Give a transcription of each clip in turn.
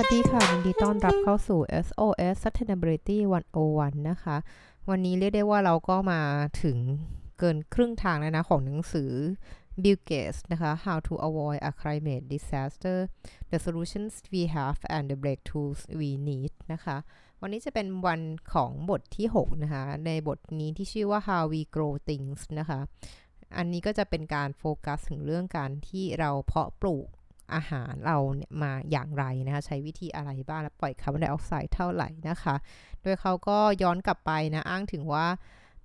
วัสดีค่ะยินดีต้อนรับเข้าสู่ SOS Sustainability 101 นะคะ วันนี้เรียกได้ว่าเราก็มาถึงเกินครึ่งทางแล้วนะ ของหนังสือ Bill Gates นะคะ How to Avoid a Climate Disaster The Solutions We Have and the Breakthroughs We Need นะคะ วันนี้จะเป็นวันของบทที่ 6 นะคะ ในบทนี้ที่ชื่อว่า How We Grow Things นะคะ อันนี้ก็จะเป็นการโฟกัสถึงเรื่องการที่เราเพาะปลูก อาหารเราเนี่ยมาอย่างไรนะคะใช้วิธีอะไรบ้างและปล่อยคาร์บอนไดออกไซด์เท่าไหร่นะคะ โดยเขาก็ย้อนกลับไปนะอ้างถึงว่า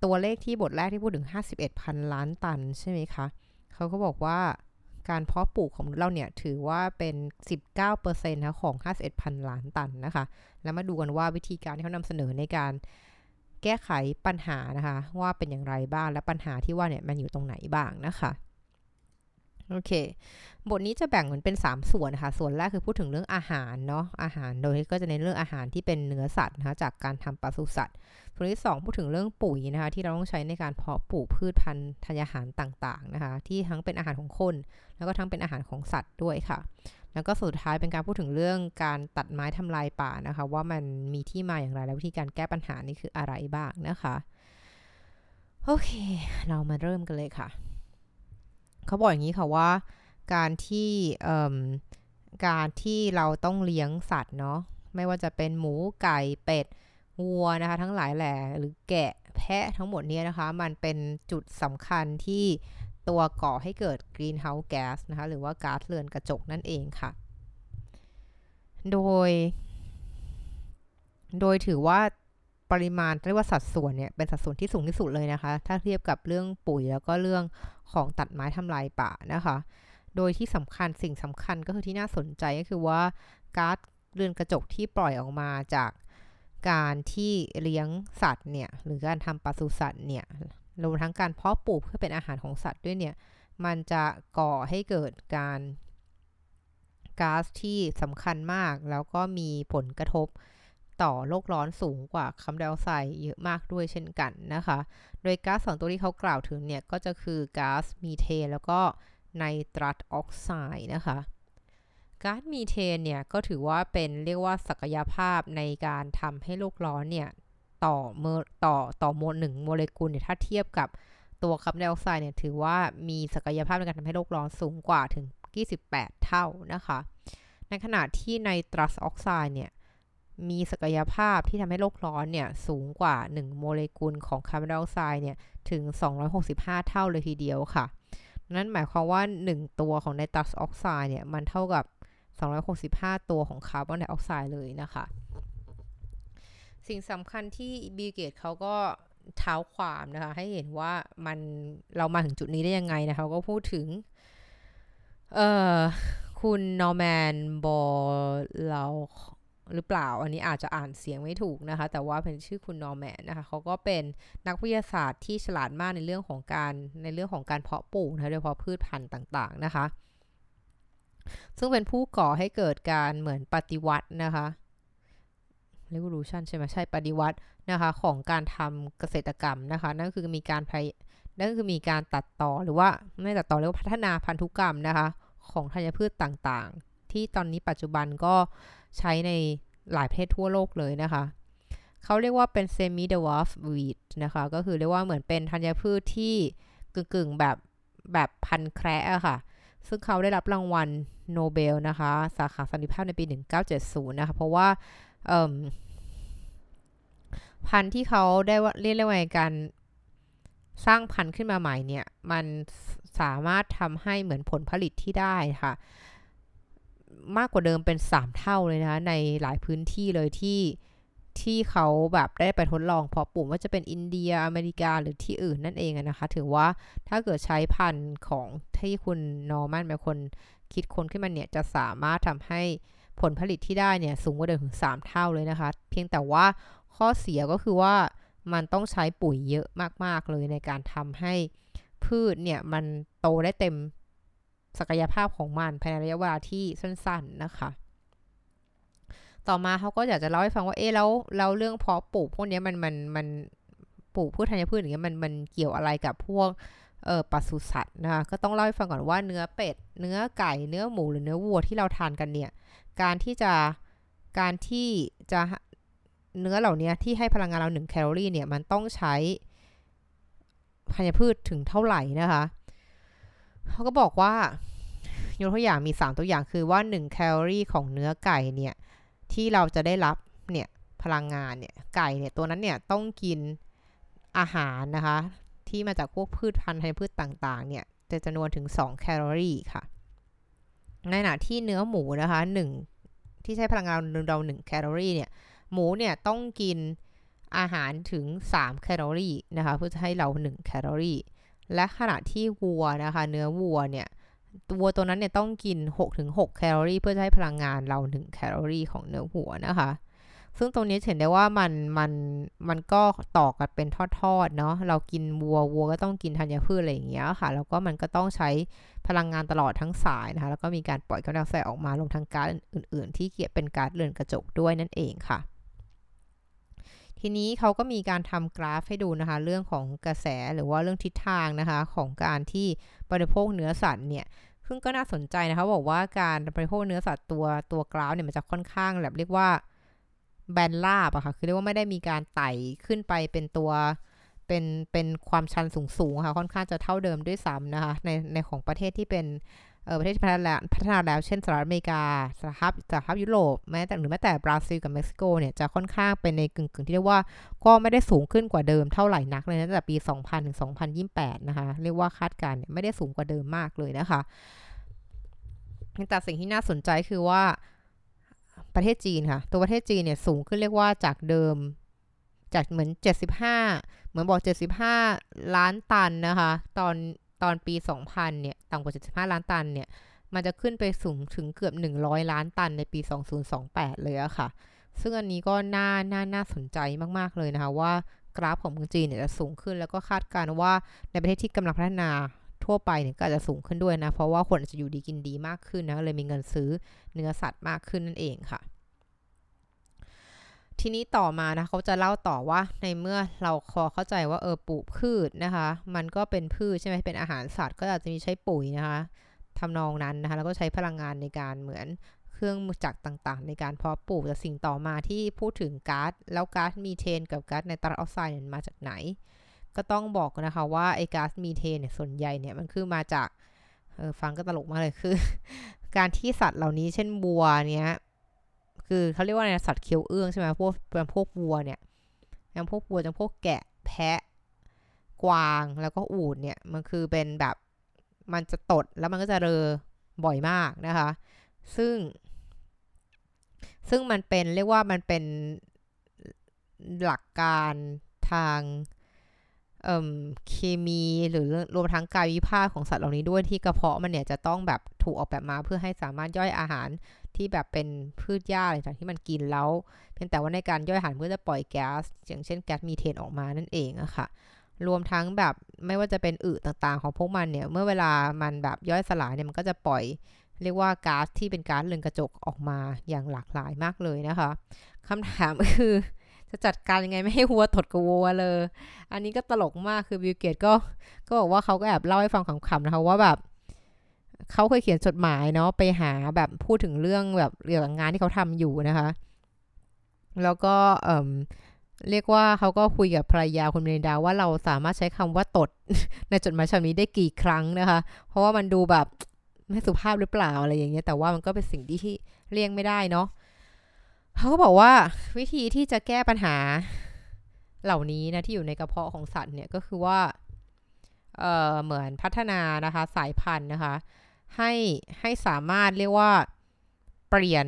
ตัวเลขที่บทแรกที่พูดถึง 51พันล้านตันใช่ไหมคะเขาก็บอกว่าการเพาะปลูกของเราเนี่ยถือว่าเป็น 19%นะของ 51พันล้านตันนะคะ แล้วมาดูกันว่าวิธีการที่เขานำเสนอในการแก้ไขปัญหานะคะ ว่าเป็นอย่างไรบ้างและปัญหาที่ว่าเนี่ยมันอยู่ตรงไหนบ้างนะคะ โอเค บทนี้จะแบ่งเหมือนเป็น 3 ส่วนนะคะส่วนแรกคือพูดถึงเรื่องอาหารเนาะ อาหารโดยก็จะในเรื่องอาหารที่เป็นเนื้อสัตว์นะคะจากการทำปศุสัตว์ ส่วนที่ 2 พูดถึงเรื่องปุ๋ยนะคะที่เราต้องใช้ในการเพาะปลูกพืชพันธุ์ธัญญาหารต่างๆนะคะที่ทั้งเป็นอาหารของคน แล้วก็ทั้งเป็นอาหารของสัตว์ด้วยค่ะ แล้วก็สุดท้ายเป็นการพูดถึงเรื่องการตัดไม้ทำลายป่านะคะ ว่ามันมีที่มาอย่างไรและวิธีการแก้ปัญหานี่คืออะไรบ้างนะคะ โอเค เรามาเริ่มกันเลยค่ะ เขาบอกอย่างนี้ค่ะว่า การที่การที่เราต้องเลี้ยงสัตว์เนาะไม่ว่าจะเป็นหมูไก่เป็ดวัวนะคะ ทั้งหลายแหล่หรือแกะแพะทั้งหมดนี้นะคะ มันเป็นจุดสำคัญที่ตัวก่อให้เกิด greenhouse gas นะคะ หรือว่าก๊าซเรือนกระจกนั่นเองค่ะ โดย โดยถือว่า ปริมาณเรียกว่าสัดส่วนเนี่ยเป็นสัดส่วนที่สูงที่สุดเลยนะคะ ถ้าเทียบกับเรื่องปุ๋ยแล้วก็เรื่องของตัดไม้ทำลายป่านะคะ โดยที่สำคัญสิ่งสำคัญก็คือที่น่าสนใจก็คือว่าก๊าซเรือนกระจกที่ปล่อยออกมาจากการที่เลี้ยงสัตว์เนี่ยหรือการทำปศุสัตว์เนี่ยรวมทั้งการเพาะปลูกเพื่อเป็นอาหารของสัตว์ด้วยเนี่ยมันจะก่อให้เกิดการก๊าซที่สำคัญมาก แล้วก็มีผลกระทบ ต่อโลกร้อนสูงกว่าคาร์บอนไดออกไซด์เยอะมากด้วยเช่นกันนะคะ โดยก๊าซสองตัวที่เขากล่าวถึงเนี่ย ก็จะคือก๊าซมีเทนแล้วก็ไนตรัสออกไซด์นะคะก๊าซมีเทนเนี่ยก็ถือว่าเป็นเรียกว่าศักยภาพในการทำให้โลกร้อนเนี่ยต่อเมต่อต่อโมลหนึ่งโมเลกุลเนี่ยถ้าเทียบกับตัวคาร์บอนไดออกไซด์เนี่ยถือว่ามีศักยภาพในการทำให้โลกร้อนสูงกว่าถึง 28 เท่านะคะ ในขณะที่ไนตรัสออกไซด์เนี่ย มีศักยภาพที่ทำให้โลกร้อนเนี่ยสูงกว่า 1 โมเลกุลของคาร์บอนไดออกไซด์เนี่ยถึง 265 เท่าเลยทีเดียวค่ะ นั่นหมายความว่า 1 ตัวของไนตรัสออกไซด์เนี่ยมันเท่ากับ 265 ตัวของคาร์บอนไดออกไซด์เลยนะคะ สิ่งสำคัญที่บิลเกตส์เขาก็เท้าความนะคะ ให้เห็นว่ามันเรามาถึงจุดนี้ได้ยังไงนะคะก็พูดถึง เอ่อคุณนอร์แมนบอร์ล็อก หรือเปล่า อันนี้อาจจะอ่านเสียงไม่ถูกนะคะ แต่ว่าเป็นชื่อคุณนอร์แมนนะคะเขาก็เป็นนักวิทยาศาสตร์ที่ฉลาดมากในเรื่องของการในเรื่องของการเพาะปลูกนะโดยเฉพาะพืชพันธุ์ต่างๆนะคะ ซึ่งเป็นผู้ก่อให้เกิดการเหมือนปฏิวัตินะคะ revolution ใช่ไหมใช่ปฏิวัตินะคะของการทำเกษตรกรรมนะคะ นั่นคือมีการพยนั่นคือมีการตัดต่อหรือว่าไม่ตัดต่อเรียกว่าพัฒนาพันธุกรรมนะคะ ของธัญพืชต่างๆ ที่ตอนนี้ปัจจุบันก็ ใช้ในหลายประเทศทั่วโลกเลยนะคะเขาเรียกว่าเป็น semi dwarf wheat นะคะ ก็คือเรียกว่าเหมือนเป็นธัญพืชที่กึ่งๆแบบแบบพันแคระค่ะ ซึ่งเขาได้รับรางวัลโนเบลนะคะ สาขาสันติภาพในปี 1970 นะคะ เพราะว่าพันธุ์ที่เขาได้เรียกว่าการสร้างพันธุ์ขึ้นมาใหม่เนี่ย มันสามารถทำให้เหมือนผลผลิตที่ได้ค่ะ มากกว่าเดิมเป็น 3 เท่าเลยนะคะในหลายพื้นที่เลยที่ที่เขาแบบได้ไปทดลองเพาะปลูกว่าจะเป็นอินเดียอเมริกาหรือที่อื่นนั่นเองนะคะ ถือว่าถ้าเกิดใช้พันธุ์ของที่คุณนอร์มันเป็นคนคิดค้นขึ้นมาเนี่ย จะสามารถทำให้ผลผลิตที่ได้เนี่ย สูงกว่าเดิมถึง 3 เท่าเลยนะคะ เพียงแต่ว่าข้อเสียก็คือว่ามันต้องใช้ปุ๋ยเยอะมาก ๆ เลยในการทำให้พืชเนี่ย มันโตได้เต็ม ศักยภาพของมันภายในระยะเวลาที่สั้นๆนะคะ ต่อมาเขาก็อยากจะเล่าให้ฟังว่า เอ๊ะแล้วเราเรื่องเพาะปลูกพวกนี้มันมันมันปลูกพืชธัญพืชอย่างเงี้ยมันมันเกี่ยวอะไรกับพวกเออปศุสัตว์นะคะก็ต้องเล่าให้ฟังก่อนว่าเนื้อเป็ด เนื้อไก่ เนื้อหมูหรือเนื้อวัวที่เราทานกันเนี่ย การที่จะการที่จะเนื้อเหล่านี้ที่ให้พลังงานเรา1แคลอรี่เนี่ยมันต้องใช้ธัญพืชถึงเท่าไหร่นะคะ เขาก็บอกว่ายกตัวอย่างมี 3 ตัวอย่างคือว่า 1 แคลอรี่ของเนื้อไก่เนี่ยที่เราจะได้รับเนี่ยพลังงานเนี่ยไก่เนี่ยตัวนั้นเนี่ยต้องกินอาหารนะคะ ที่มาจากพวกพืชพันธุ์ธัญพืชต่างๆเนี่ยจะจำนวนถึง 2 แคลอรี่ค่ะ ในขณะที่เนื้อหมูนะคะ 1 ที่ใช้พลังงานเรา1แคลอรี่เนี่ยหมูเนี่ยต้องกินอาหารถึง 3 แคลอรี่นะคะเพื่อจะให้เรา 1 แคลอรี่ และขณะที่วัวนะคะ เนื้อวัวเนี่ยวัวตัวนั้นเนี่ยต้องกิน 6-6 แคลอรี่ เพื่อจะให้พลังงานเรา 1 แคลอรี่ของเนื้อวัวนะคะ ซึ่งตรงนี้เห็นได้ว่ามันมันมันก็ต่อกันเป็นทอดๆเนาะ เรากินวัววัวก็ต้องกินธัญพืชอะไรอย่างเงี้ยค่ะ แล้วก็มันก็ต้องใช้พลังงานตลอดทั้งสายนะคะ แล้วก็มีการปล่อยคาร์บอนไดออกไซด์ออกมาลงทางก๊าซอื่น ๆ ที่เกี่ยวเป็นก๊าซเรือนกระจกด้วยนั่นเองค่ะ ทีนี้เขาก็มีการทำกราฟให้ดูนะคะ เรื่องของกระแสหรือว่าเรื่องทิศทางนะคะ ของการที่บริโภคเนื้อสัตว์เนี่ยซึ่งก็น่าสนใจนะคะบอกว่าการบริโภคเนื้อสัตว์ตัวตัวกราฟเนี่ยมันจะค่อนข้างแบบเรียกว่าแบนลาบอะค่ะคือเรียกว่าไม่ได้มีการไต่ขึ้นไปเป็นตัวเป็นเป็นความชันสูงๆค่ะค่อนข้างจะเท่าเดิมด้วยซ้ำนะคะในในของประเทศที่เป็น ประเทศที่พัฒนาแล้วพัฒนาแล้วเช่นสหรัฐอเมริกาสหภาพสหภาพยุโรปแม้แต่หรือแม้แต่บราซิลกับเม็กซิโกเนี่ยจะค่อนข้างเป็นในกึ่งๆที่เรียกว่าก็ไม่ได้สูงขึ้นกว่าเดิมเท่าไหร่นักเลยนะตั้งแต่ปี 2000 ถึง 2028 นะคะ เรียกว่าคาดการณ์ไม่ได้สูงกว่าเดิมมากเลยนะคะแต่สิ่งที่น่าสนใจคือว่าประเทศจีนค่ะ ตัวประเทศจีนเนี่ยสูงขึ้นเรียกว่าจากเดิมจากเหมือน 75 เหมือนบอก 75 ล้านตันนะคะ ตอน ตอนปี 2000 เนี่ย ต่ำกว่า 75 ล้านตัน เนี่ย มันจะขึ้นไปสูงถึงเกือบ 100 ล้านตันในปี 2028 เลยอะค่ะ ซึ่งอันนี้ก็น่า น่า น่าสนใจมาก ๆ เลยนะคะ ว่ากราฟของเมืองจีนเนี่ยจะสูงขึ้น แล้วก็คาดการณ์ว่าในประเทศที่กำลังพัฒนาทั่วไปเนี่ยก็อาจจะสูงขึ้นด้วยนะ เพราะว่าคนอาจจะอยู่ดีกินดีมากขึ้นนะ เลยมีเงินซื้อเนื้อสัตว์มากขึ้นนั่นเองค่ะ ทีนี้ต่อมานะเขาจะเล่าต่อว่าในเมื่อเราคอเข้าใจว่าเออปลูกพืชนะคะ มันก็เป็นพืชใช่ไหมเป็นอาหารสัตว์ก็อาจจะมีใช้ปุ๋ยนะคะทำนองนั้นนะคะแล้วก็ใช้พลังงานในการเหมือนเครื่องมือจักรต่างๆ ในการเพาะปลูกแต่สิ่งต่อมาที่พูดถึงก๊าซแล้วก๊าซมีเทนกับก๊าซไนตรัสออกไซด์มาจากไหน ก็ต้องบอกนะคะว่าไอ้ก๊าซมีเทนเนี่ยส่วนใหญ่เนี่ยมันคือมาจากเออฟังก็ตลกมากเลยคือ การที่สัตว์เหล่านี้เช่นบัวเนี่ย คือเขาเรียกว่าอะไรสัตว์เคี้ยวเอื้องใช่ไหมพวกเป็นพวกวัวเนี่ยอย่างพวกวัวอย่างพวกแกะแพะ กวางแล้วก็อูดเนี่ยมันคือเป็นแบบมันจะตดแล้วมันก็จะเรอบ่อยมากนะคะ ซึ่ง ซึ่งมันเป็นเรียกว่ามันเป็นหลักการทางเคมีหรือรวมทั้งกายวิภาคของสัตว์เหล่านี้ด้วยที่กระเพาะมันเนี่ยจะต้องแบบถูกออกแบบมาเพื่อให้สามารถย่อยอาหาร ที่แบบเป็นพืชหญ้าอะไรต่างที่มันกินแล้ว เพียงแต่ว่าในการย่อยอาหารเพื่อจะปล่อยแก๊สอย่างเช่นแก๊สมีเทนออกมานั่นเองอะค่ะรวมทั้งแบบไม่ว่าจะเป็นอึต่างๆ ของพวกมันเนี่ย เมื่อเวลามันแบบย่อยสลายเนี่ยมันก็จะปล่อยเรียกว่าก๊าซที่เป็นก๊าซเรือนกระจกออกมาอย่างหลากหลายมากเลยนะคะคำถามคือ จะจัดการยังไงไม่ให้วัวตดกับวัวเลย อันนี้ก็ตลกมากคือบิลเกตก็ก็บอกว่าเขาก็แอบเล่าให้ฟังขำๆนะคะว่าแบบ เขาเคยเขียนจดหมายเนาะไปหาแบบพูดถึงเรื่องแบบเรื่องงานที่เขาทำอยู่นะคะ แล้วก็เอ่อเรียกว่าเขาก็คุยกับภรรยาคุณเมนดาว่าเราสามารถใช้คำว่าตด ในจดหมายฉบับนี้ได้กี่ครั้งนะคะ เพราะว่ามันดูแบบไม่สุภาพหรือเปล่าอะไรอย่างเงี้ยแต่ว่ามันก็เป็นสิ่งที่เลี่ยงไม่ได้เนาะเขาก็บอกว่าวิธีที่จะแก้ปัญหาเหล่านี้นะที่อยู่ในกระเพาะของสัตว์เนี่ยก็คือว่าเออเหมือนพัฒนานะคะสายพันธุ์นะคะ ให้ให้สามารถเรียกว่าเปลี่ยน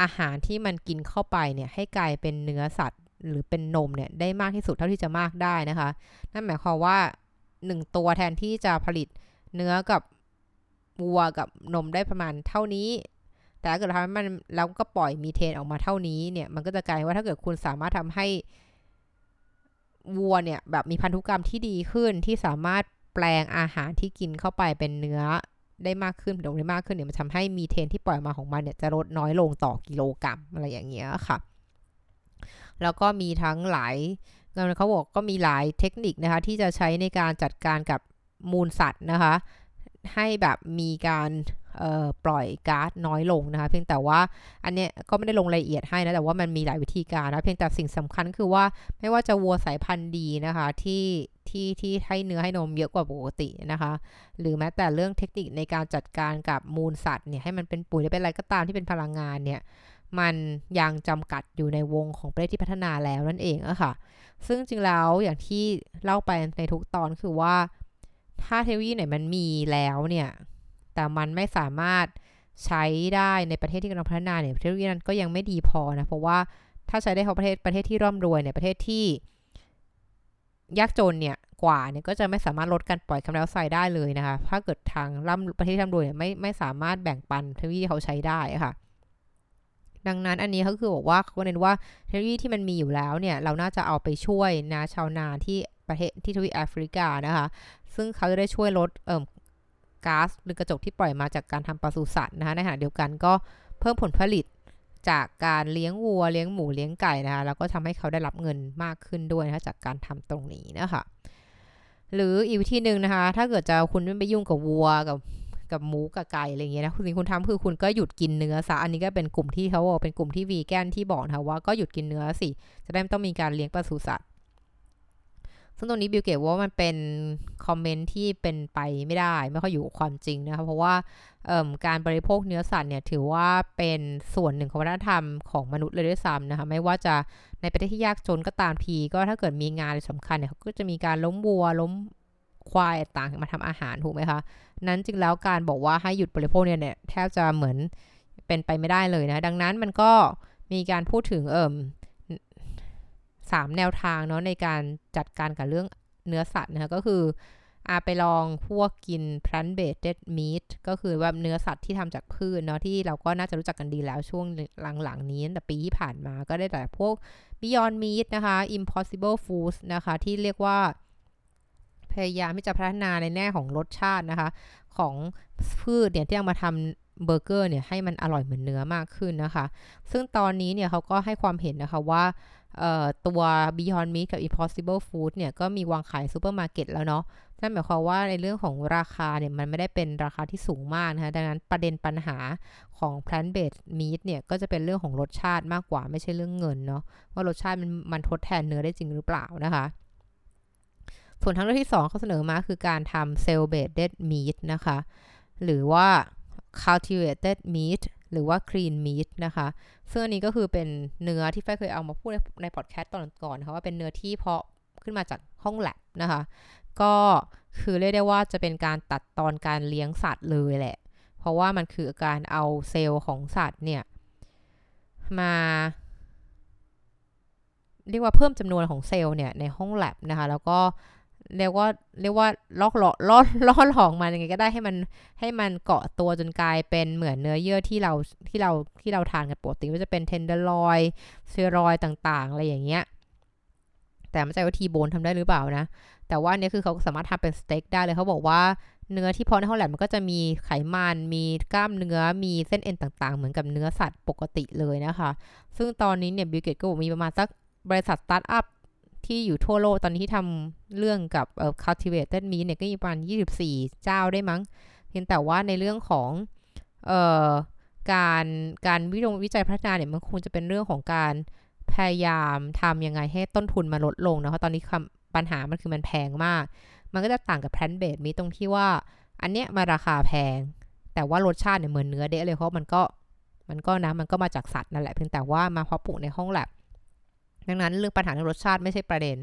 อาหารที่มันกินเข้าไปเนี่ยให้กลายเป็นเนื้อสัตว์หรือเป็นนมเนี่ยได้มากที่สุดเท่าที่จะมากได้นะคะ นั่นหมายความว่า 1 ตัวแทนที่จะผลิตเนื้อกับวัวกับนมได้ประมาณเท่านี้ แต่ถ้าเกิดทำให้มันแล้วก็ปล่อยมีเทนออกมาเท่านี้เนี่ยมันก็จะกลายว่าถ้าเกิดคุณสามารถทำให้วัวเนี่ยแบบมีพันธุกรรมที่ดีขึ้นที่สามารถแปลงอาหารที่กินเข้าไปเป็นเนื้อ ได้มากขึ้นผลิตได้มากขึ้นเนี่ยมันทำให้มีเทนที่ปล่อยมาของมันเนี่ยจะลดน้อยลงต่อกิโลกรัมอะไรอย่างเงี้ยค่ะ แล้วก็มีทั้งหลายเขาบอกก็มีหลายเทคนิคนะคะที่จะใช้ในการจัดการกับมูลสัตว์นะคะ ให้แบบมีการ ปล่อยก๊าซน้อยลงนะคะเพียงแต่ว่าอันเนี้ยก็ไม่ได้ลงรายละเอียดให้นะแต่ว่ามันมีหลายวิธีการนะเพียงแต่สิ่งสำคัญคือว่าไม่ว่าจะวัวสายพันธุ์ดีนะคะที่ที่ที่ให้เนื้อให้นมเยอะกว่าปกตินะคะ หรือแม้แต่เรื่องเทคนิคในการจัดการกับมูลสัตว์เนี่ยให้มันเป็นปุ๋ยหรือเป็นอะไรก็ตามที่เป็นพลังงานเนี่ยมันยังจำกัดอยู่ในวงของประเทศที่พัฒนาแล้วนั่นเองอะค่ะ ซึ่งจริงแล้วอย่างที่เล่าไปในทุกตอนคือว่า ถ้าเทคโนโลยีไหนมันมีแล้วเนี่ย แต่มันไม่สามารถใช้ได้ในประเทศที่กำลังพัฒนาเนี่ยเทคโนโลยีนั้นก็ยังไม่ดีพอนะ เพราะว่าถ้าใช้ได้เพาะประเทศประเทศที่ร่ำรวยเนี่ยประเทศที่ยากจนเนี่ยกว่าเนี่ยก็จะไม่สามารถลดการปล่อยคาร์บอนไดออกไซด์ได้เลยนะคะ ถ้าเกิดทางร่ำประเทศที่ร่ำรวยเนี่ยไม่ไม่สามารถแบ่งปันเทคโนโลยีเขาใช้ได้ค่ะ ดังนั้นอันนี้เขาคือบอกว่าเขาเน้นว่าเทคโนโลยีที่มันมีอยู่แล้วเนี่ยเราน่าจะเอาไปช่วยนะชาวนาที่ประเทศที่ทวีปแอฟริกานะคะ ซึ่งเขาจะได้ช่วยลดเอ่อ ก๊าซหรือกระจกที่ปล่อยมาจากการทำปศุสัตว์นะคะในขณะเดียวกันก็เพิ่มผลผลิตจากการเลี้ยงวัวเลี้ยงหมูเลี้ยงไก่นะคะแล้วก็ทำให้เขาได้รับเงินมากขึ้นด้วยนะคะจากการทำตรงนี้นะคะหรืออีกวิธีหนึ่งนะคะ ถ้าเกิดจะคุณไม่ไปยุ่งกับวัวกับกับหมูกับไก่อะไรเงี้ยนะสิ่งคุณทำคือคุณก็หยุดกินเนื้อซะอันนี้ก็เป็นกลุ่มที่เขาบอกเป็นกลุ่มที่วีแกนที่บอกนะคะว่าก็หยุดกินเนื้อสิจะได้ไม่ต้องมีการเลี้ยงปศุสัตว์ ซึ่งตรงนี้บิลเกตส์ว่ามันเป็นคอมเมนต์ที่เป็นไปไม่ได้ ไม่ค่อยอยู่กับความจริงนะคะเพราะว่าการบริโภคเนื้อสัตว์เนี่ยถือว่าเป็นส่วนหนึ่งของวัฒนธรรมของมนุษย์เลยด้วยซ้ำนะคะไม่ว่าจะในประเทศที่ยากจนก็ตามทีก็ถ้าเกิดมีงานสำคัญเนี่ยเขาก็จะมีการล้มวัวล้มควายต่างมาทำอาหารถูกไหมคะ นั้นจึงแล้วการบอกว่าให้หยุดบริโภคเนี่ยเนี่ยแทบจะเหมือนเป็นไปไม่ได้เลยนะ ดังนั้นมันก็มีการพูดถึงเอ่ม สามแนวทางเนาะในการจัดการกับเรื่องเนื้อสัตว์นะคะก็คืออาไปลองพวกกิน plant based meat ก็คือว่าเนื้อสัตว์ที่ทำจากพืชเนาะที่เราก็น่าจะรู้จักกันดีแล้วช่วงหลังๆ นี้แต่ปีที่ผ่านมาก็ได้แต่พวก Beyond Meat นะคะ Impossible Foods นะคะ ที่เรียกว่า พยายามที่จะพัฒนาในแง่ของรสชาตินะคะ ของพืชเนี่ยที่เอามาทำเบอร์เกอร์เนี่ยให้มันอร่อยเหมือนเนื้อมากขึ้นนะคะ ซึ่งตอนนี้เนี่ยเขาก็ให้ความเห็นนะคะว่า ตัว Beyond Meat กับ Impossible Food เนี่ย ก็มีวางขายซูเปอร์มาร์เก็ตแล้วเนาะนั่นหมายความว่าในเรื่องของราคาเนี่ย มันไม่ได้เป็นราคาที่สูงมากนะคะ ดังนั้นประเด็นปัญหาของ plant based meat เนี่ย ก็จะเป็นเรื่องของรสชาติมากกว่าไม่ใช่เรื่องเงินเนาะ ว่ารสชาติมันมันทดแทนเนื้อได้จริงหรือเปล่านะคะ ส่วนทางเลือกที่ 2 เขาเสนอมาคือการทำ cell based meat นะคะ หรือว่า cultivated meat หรือว่า clean meat นะคะ ซึ่งอันนี้ก็คือเป็นเนื้อที่แฟเคยเอามาพูดในในพอดแคสต์ตอนก่อนนะคะว่าเป็นเนื้อที่เพาะขึ้นมาจากห้องแลบนะคะ ก็คือเรียกได้ว่าจะเป็นการตัดตอนการเลี้ยงสัตว์เลยแหละ เพราะว่ามันคือการเอาเซลล์ของสัตว์เนี่ย มา เรียกว่าเพิ่มจำนวนของเซลล์เนี่ยในห้องแลบนะคะ แล้วก็เเรียกว่าเรียกว่าลอกหลอล่อล่อหลอกมันยังไงก็ได้ให้มันให้มันเกาะตัวจนกลายเป็นเหมือนเนื้อเยื่อที่เราที่เราที่เราทานกันปกติว่าจะเป็น tenderloin sirloin ต่างๆ อะไรอย่างเงี้ย แต่ไม่ใช่ว่าทีโบนทำได้หรือเปล่านะ แต่ว่าเนี่ยคือเขาสามารถทำเป็นสเต็กได้เลยเขาบอกว่าเนื้อที่เพาะในห้องแล็บมันก็จะมีไขมัน มีกล้ามเนื้อ มีเส้นเอ็นต่างๆ เหมือนกับเนื้อสัตว์ปกติเลยนะคะ ซึ่งตอนนี้เนี่ยบิลเกตส์ก็บอกมีประมาณสักบริษัทสตาร์ทอัพ ที่อยู่ทั่วโลกตอนนี้ที่ทำเรื่องกับเอ่อ cultivated meat เนี่ยก็มีประมาณ 24 เจ้าได้มั้ง เพียงแต่ว่าในเรื่องของเอ่อการการวิจวิจัยพัฒนาเนี่ยมันคงจะเป็นเรื่องของการพยายามทำยังไงให้ต้นทุนมาลดลงนะเพราะตอนนี้ปัญหามันคือมันแพงมาก มันก็จะต่างกับ plant based มีตรงที่ว่า อันเนี้ยมาราคาแพง แต่ว่ารสชาติเนี่ยเหมือนเนื้อเดะเลยเพราะมันก็มันก็นะมันก็มาจากสัตว์นั่นแหละเพียงแต่ว่ามาเพาะปลูกในห้องแลบ ดังนั้นเรื่องปัญหาเรื่องรสชาติไม่ใช่ประเด็น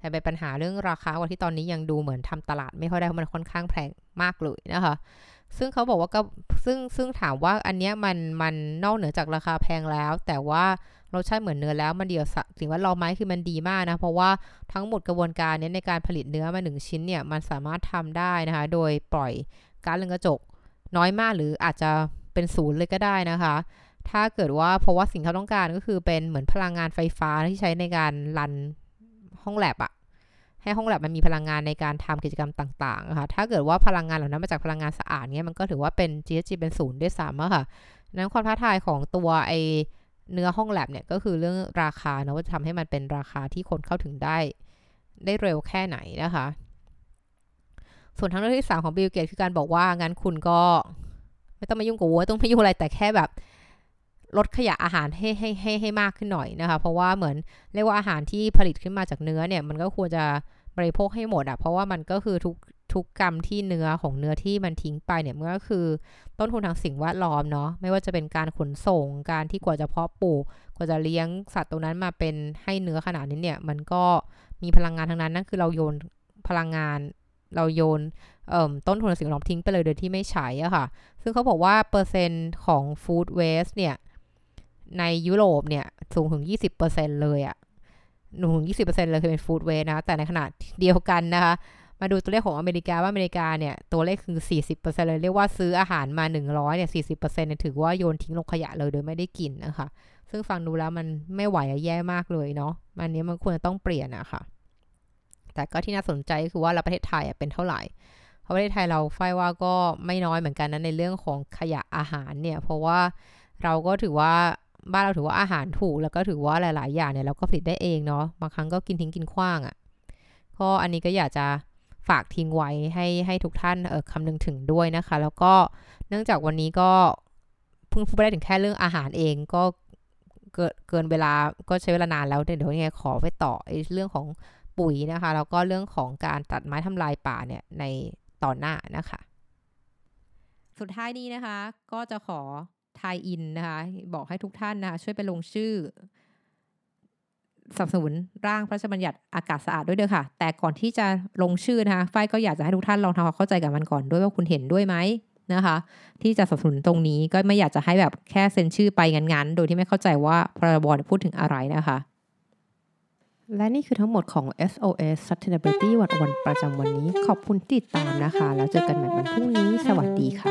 แต่เป็นปัญหาเรื่องราคาว่าที่ตอนนี้ยังดูเหมือนทำตลาดไม่ค่อยได้เพราะมันค่อนข้างแพงมากเลยนะคะซึ่งเขาบอกว่าก็ซึ่งซึ่งถามว่าอันนี้มันมันนอกเหนือจากราคาแพงแล้ว แต่ว่ารสชาติเหมือนเนื้อแล้วมันเดียวสิ่งว่าเราไม้คือมันดีมากนะ เพราะว่าทั้งหมดกระบวนการนี้ในการผลิตเนื้อมาหนึ่งชิ้นเนี่ยมันสามารถทำได้นะคะ โดยปล่อยก๊าซเรือนกระจกน้อยมากหรืออาจจะเป็นศูนย์เลยก็ได้นะคะ ถ้าเกิดว่าเพราะว่าสิ่งเขาต้องการก็คือเป็นเหมือนพลังงานไฟฟ้าที่ใช้ในการรันห้องแลบอะให้ห้องแลบมันมีพลังงานในการทำกิจกรรมต่างๆนะคะถ้าเกิดว่าพลังงานเหล่านั้นมาจากพลังงานสะอาดเนี้ยมันก็ถือว่าเป็น GHG เป็นศูนย์ด้วยซ้ำอะค่ะ นั้นความท้าทายของตัวไอเนื้อห้องแลบเนี่ยก็คือเรื่องราคาเนาะว่าจะทำให้มันเป็นราคาที่คนเข้าถึงได้ ได้เร็วแค่ไหนนะคะ ส่วนทางเลือกที่ 3 ของบิลเกตคือการบอกว่างั้นคุณก็ ไม่ต้องมายุ่งกับวัวต้องไม่ยุ่งอะไรแต่แค่แบบ ลดขยะอาหารให้ให้ให้ให้มากขึ้นหน่อยนะคะ เพราะว่าเหมือนเรียกว่าอาหารที่ผลิตขึ้นมาจากเนื้อเนี่ยมันก็ควรจะบริโภคให้หมดอะเพราะว่ามันก็คือทุกทุกกรรมที่เนื้อของเนื้อที่มันทิ้งไปเนี่ยมันก็คือต้นทุนทางสิ่งแวดล้อมเนาะไม่ว่าจะเป็นการขนส่งการที่กว่าจะเพาะปลูกกว่าจะเลี้ยงสัตว์ตรงนั้นมาเป็นให้เนื้อขนาดนี้เนี่ยมันก็มีพลังงานทั้งนั้นนั่นคือเราโยนพลังงานเราโยนต้นทุนทางสิ่งแวดล้อมทิ้งไปเลยโดยที่ไม่ใช้อะค่ะ ซึ่งเขาบอกว่าเปอร์เซ็นต์ของฟู้ดเวสเนี่ย ในยุโรปเนี่ยสูงถึง 20%เลยอะหนูถึง 20%เลยคือเป็นฟู้ดเวสนะ แต่ในขณะเดียวกันนะคะ มาดูตัวเลขของอเมริกาว่าอเมริกาเนี่ย ตัวเลขคือ 40%เลยเรียกว่าซื้ออาหารมา 100เนี่ย40%เนี่ยถือว่าโยนทิ้งลงขยะเลยโดยไม่ได้กินนะคะ ซึ่งฟังดูแล้วมันไม่ไหวแย่มากเลยเนาะมันนี้มันควรจะต้องเปลี่ยนอะคะ่ะ แต่ก็ที่น่าสนใจคือว่าเราประเทศไทยเป็นเท่าไหร่เพราะประเทศไทยเราไฟว่าก็ไม่น้อยเหมือนกันนะในเรื่องของขยะอาหารเนี่ย เพราะว่าเราก็ถือว่า บ้านเราถือว่าอาหารถูกแล้วก็ถือว่าหลาย ๆ อย่างเนี่ยเราก็ผลิตได้เองเนาะบางครั้งก็กินทิ้งกินขว้างอะ่ะก็อันนี้ก็อยากจะฝากทิ้งไว้ให้ให้ทุกท่านเออคำนึงถึงด้วยนะคะ แล้วก็เนื่องจากวันนี้ก็เพิ่งพูดไปได้ถึงแค่เรื่องอาหารเองก็เกิเกินเวลาก็ใช้เวลานานแล้วเดี๋ยวยังไงขอไปต่อเรื่องของปุ๋ยนะคะแล้วก็เรื่องของการตัดไม้ทำลายป่าเนี่ยในตอนหน้านะคะ สุดท้ายนี้นะคะ ก็จะขอ ทายอินนะคะ บอกให้ทุกท่านนะคะช่วยไปลงชื่อสนับสนุนร่างพระราชบัญญัติอากาศสะอาดด้วยเด้อค่ะ แต่ก่อนที่จะลงชื่อนะคะฝ้ายก็อยากจะให้ทุกท่านลองทำความเข้าใจกับมันก่อนด้วยว่าคุณเห็นด้วยไหมนะคะ ที่จะสนับสนุนตรงนี้ก็ไม่อยากจะให้แบบแค่เซ็นชื่อไปงั้นๆ โดยที่ไม่เข้าใจว่าพรบพูดถึงอะไรนะคะ และนี่คือทั้งหมดของ SOS Sustainability วันวันประจำวันนี้ ขอบคุณติดตามนะคะ แล้วเจอกันใหม่วันพรุ่งนี้ สวัสดีค่ะ